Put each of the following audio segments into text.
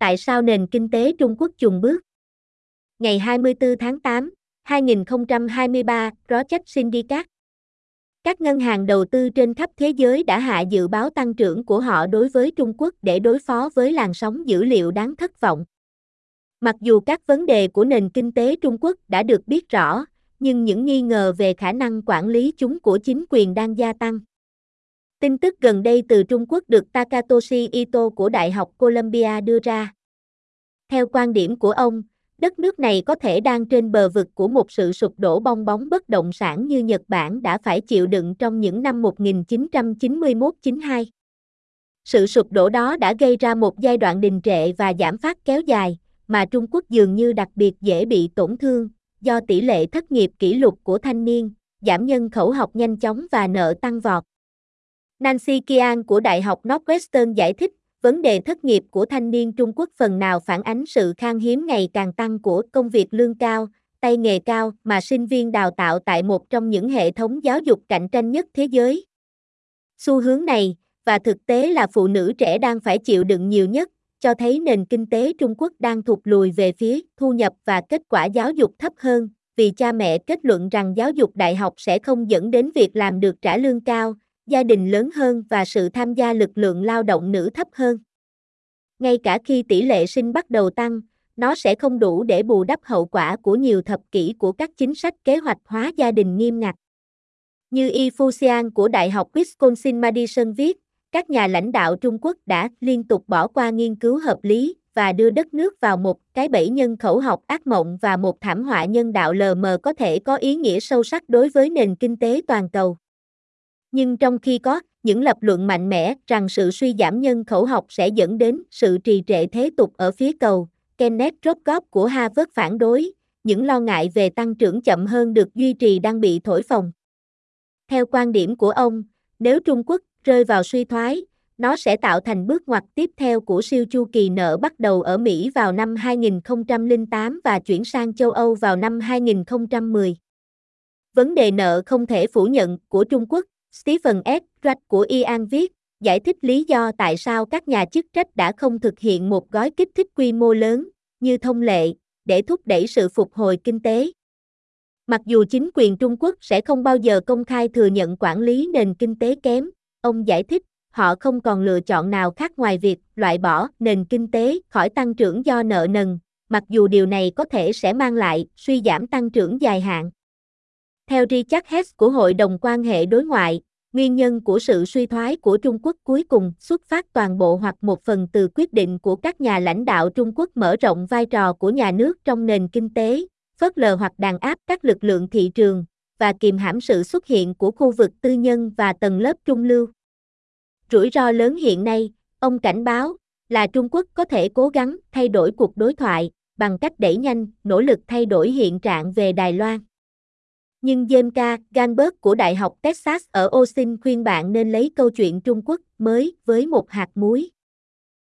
tại sao nền kinh tế Trung Quốc chùng bước? Ngày 24 tháng 8, 2023, Rocheck Syndicate các ngân hàng đầu tư trên khắp thế giới đã hạ dự báo tăng trưởng của họ đối với Trung Quốc để đối phó với làn sóng dữ liệu đáng thất vọng. Mặc dù các vấn đề của nền kinh tế Trung Quốc đã được biết rõ, nhưng những nghi ngờ về khả năng quản lý chúng của chính quyền đang gia tăng. Tin tức gần đây từ Trung Quốc được Takatoshi Ito của Đại học Columbia đưa ra. Theo quan điểm của ông, đất nước này có thể đang trên bờ vực của một sự sụp đổ bong bóng bất động sản như Nhật Bản đã phải chịu đựng trong những năm 1991-92. Sự sụp đổ đó đã gây ra một giai đoạn đình trệ và giảm phát kéo dài, mà Trung Quốc dường như đặc biệt dễ bị tổn thương, do tỷ lệ thất nghiệp kỷ lục của thanh niên, giảm nhân khẩu học nhanh chóng và nợ tăng vọt. Nancy Kian của Đại học Northwestern giải thích, vấn đề thất nghiệp của thanh niên Trung Quốc phần nào phản ánh sự khan hiếm ngày càng tăng của công việc lương cao, tay nghề cao mà sinh viên đào tạo tại một trong những hệ thống giáo dục cạnh tranh nhất thế giới. Xu hướng này, và thực tế là phụ nữ trẻ đang phải chịu đựng nhiều nhất, cho thấy nền kinh tế Trung Quốc đang thụt lùi về phía thu nhập và kết quả giáo dục thấp hơn, vì cha mẹ kết luận rằng giáo dục đại học sẽ không dẫn đến việc làm được trả lương cao, gia đình lớn hơn và sự tham gia lực lượng lao động nữ thấp hơn. Ngay cả khi tỷ lệ sinh bắt đầu tăng, nó sẽ không đủ để bù đắp hậu quả của nhiều thập kỷ của các chính sách kế hoạch hóa gia đình nghiêm ngặt. Như Y Fuxian của Đại học Wisconsin-Madison viết, các nhà lãnh đạo Trung Quốc đã liên tục bỏ qua nghiên cứu hợp lý và đưa đất nước vào một cái bẫy nhân khẩu học ác mộng và một thảm họa nhân đạo lờ mờ có thể có ý nghĩa sâu sắc đối với nền kinh tế toàn cầu. Nhưng trong khi có những lập luận mạnh mẽ rằng sự suy giảm nhân khẩu học sẽ dẫn đến sự trì trệ thế tục ở phía cầu, Kenneth Rogoff của Harvard phản đối, những lo ngại về tăng trưởng chậm hơn được duy trì đang bị thổi phồng. Theo quan điểm của ông, nếu Trung Quốc rơi vào suy thoái, nó sẽ tạo thành bước ngoặt tiếp theo của siêu chu kỳ nợ bắt đầu ở Mỹ vào năm 2008 và chuyển sang châu Âu vào năm 2010. Vấn đề nợ không thể phủ nhận của Trung Quốc Stephen S. Rath của Ian viết, giải thích lý do tại sao các nhà chức trách đã không thực hiện một gói kích thích quy mô lớn, như thông lệ, để thúc đẩy sự phục hồi kinh tế. Mặc dù chính quyền Trung Quốc sẽ không bao giờ công khai thừa nhận quản lý nền kinh tế kém, ông giải thích, họ không còn lựa chọn nào khác ngoài việc loại bỏ nền kinh tế khỏi tăng trưởng do nợ nần, mặc dù điều này có thể sẽ mang lại suy giảm tăng trưởng dài hạn. Theo Richard Hess của Hội đồng quan hệ đối ngoại, nguyên nhân của sự suy thoái của Trung Quốc cuối cùng xuất phát toàn bộ hoặc một phần từ quyết định của các nhà lãnh đạo Trung Quốc mở rộng vai trò của nhà nước trong nền kinh tế, phớt lờ hoặc đàn áp các lực lượng thị trường, và kìm hãm sự xuất hiện của khu vực tư nhân và tầng lớp trung lưu. Rủi ro lớn hiện nay, ông cảnh báo, là Trung Quốc có thể cố gắng thay đổi cuộc đối thoại bằng cách đẩy nhanh nỗ lực thay đổi hiện trạng về Đài Loan. Nhưng James K. Ganberg của Đại học Texas ở Austin khuyên bạn nên lấy câu chuyện Trung Quốc mới với một hạt muối.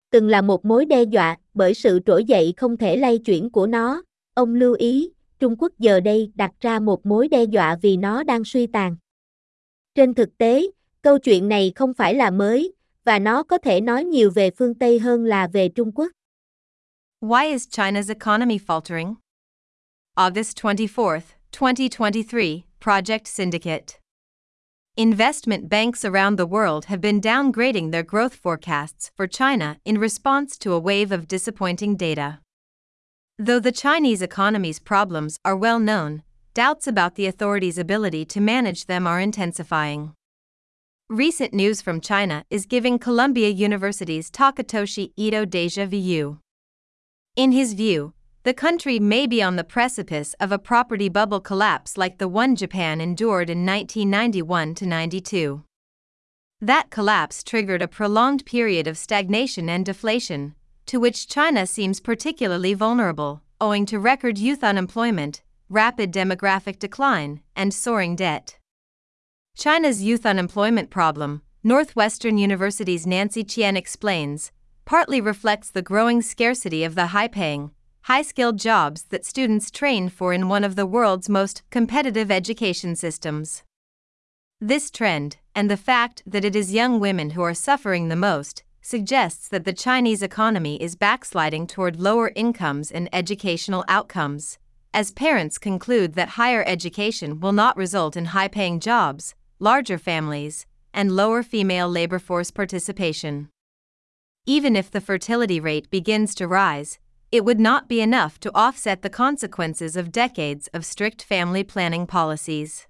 Từng là một mối đe dọa bởi sự trỗi dậy không thể lay chuyển của nó, ông lưu ý, Trung Quốc giờ đây đặt ra một mối đe dọa vì nó đang suy tàn. Trên thực tế, câu chuyện này không phải là mới, và nó có thể nói nhiều về phương Tây hơn là về Trung Quốc. Why is China's economy faltering? August 24th, 2023 Project Syndicate. Investment banks around the world have been downgrading their growth forecasts for China in response to a wave of disappointing data. Though the Chinese economy's problems are well known, doubts about the authorities' ability to manage them are intensifying. Recent news from China is giving Columbia University's Takatoshi Ito deja vu. In his view, the country may be on the precipice of a property bubble collapse like the one Japan endured in 1991 92. That collapse triggered a prolonged period of stagnation and deflation, to which China seems particularly vulnerable, owing to record youth unemployment, rapid demographic decline, and soaring debt. China's youth unemployment problem, Northwestern University's Nancy Qian explains, partly reflects the growing scarcity of the high paying, high skilled jobs that students train for in one of the world's most competitive education systems. This trend, and the fact that it is young women who are suffering the most, suggests that the Chinese economy is backsliding toward lower incomes and educational outcomes, as parents conclude that higher education will not result in high paying jobs, larger families, and lower female labor force participation. Even if the fertility rate begins to rise, it would not be enough to offset the consequences of decades of strict family planning policies.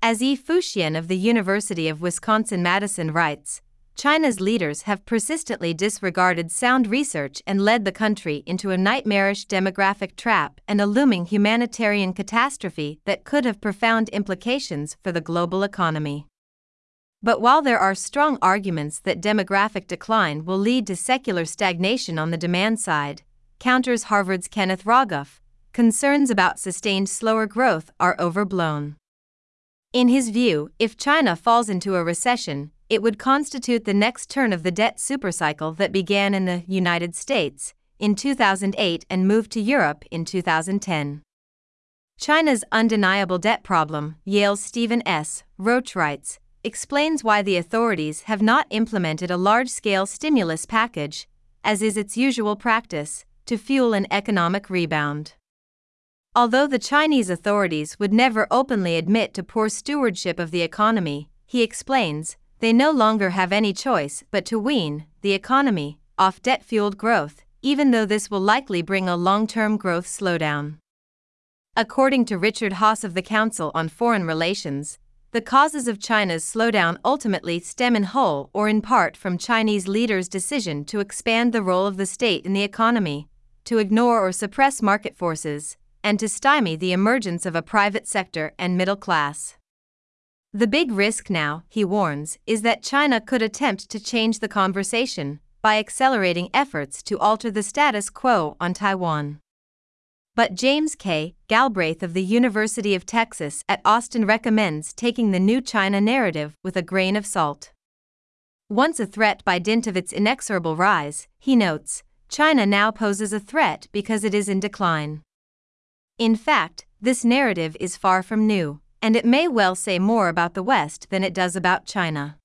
As Yi Fuxian of the University of Wisconsin Madison writes, China's leaders have persistently disregarded sound research and led the country into a nightmarish demographic trap and a looming humanitarian catastrophe that could have profound implications for the global economy. But while there are strong arguments that demographic decline will lead to secular stagnation on the demand side, counters Harvard's Kenneth Rogoff, concerns about sustained slower growth are overblown. In his view, if China falls into a recession, it would constitute the next turn of the debt supercycle that began in the United States in 2008 and moved to Europe in 2010. China's undeniable debt problem, Yale's Stephen S. Roach writes, explains why the authorities have not implemented a large scale stimulus package, as is its usual practice, to fuel an economic rebound. Although the Chinese authorities would never openly admit to poor stewardship of the economy, he explains, they no longer have any choice but to wean the economy off debt fueled growth, even though this will likely bring a long term growth slowdown. According to Richard Haass of the Council on Foreign Relations, the causes of China's slowdown ultimately stem in whole or in part from Chinese leaders' decision to expand the role of the state in the economy, to ignore or suppress market forces, and to stymie the emergence of a private sector and middle class. The big risk now, he warns, is that China could attempt to change the conversation by accelerating efforts to alter the status quo on Taiwan. But James K. Galbraith of the University of Texas at Austin recommends taking the new China narrative with a grain of salt. Once a threat by dint of its inexorable rise, he notes, China now poses a threat because it is in decline. In fact, this narrative is far from new, and it may well say more about the West than it does about China.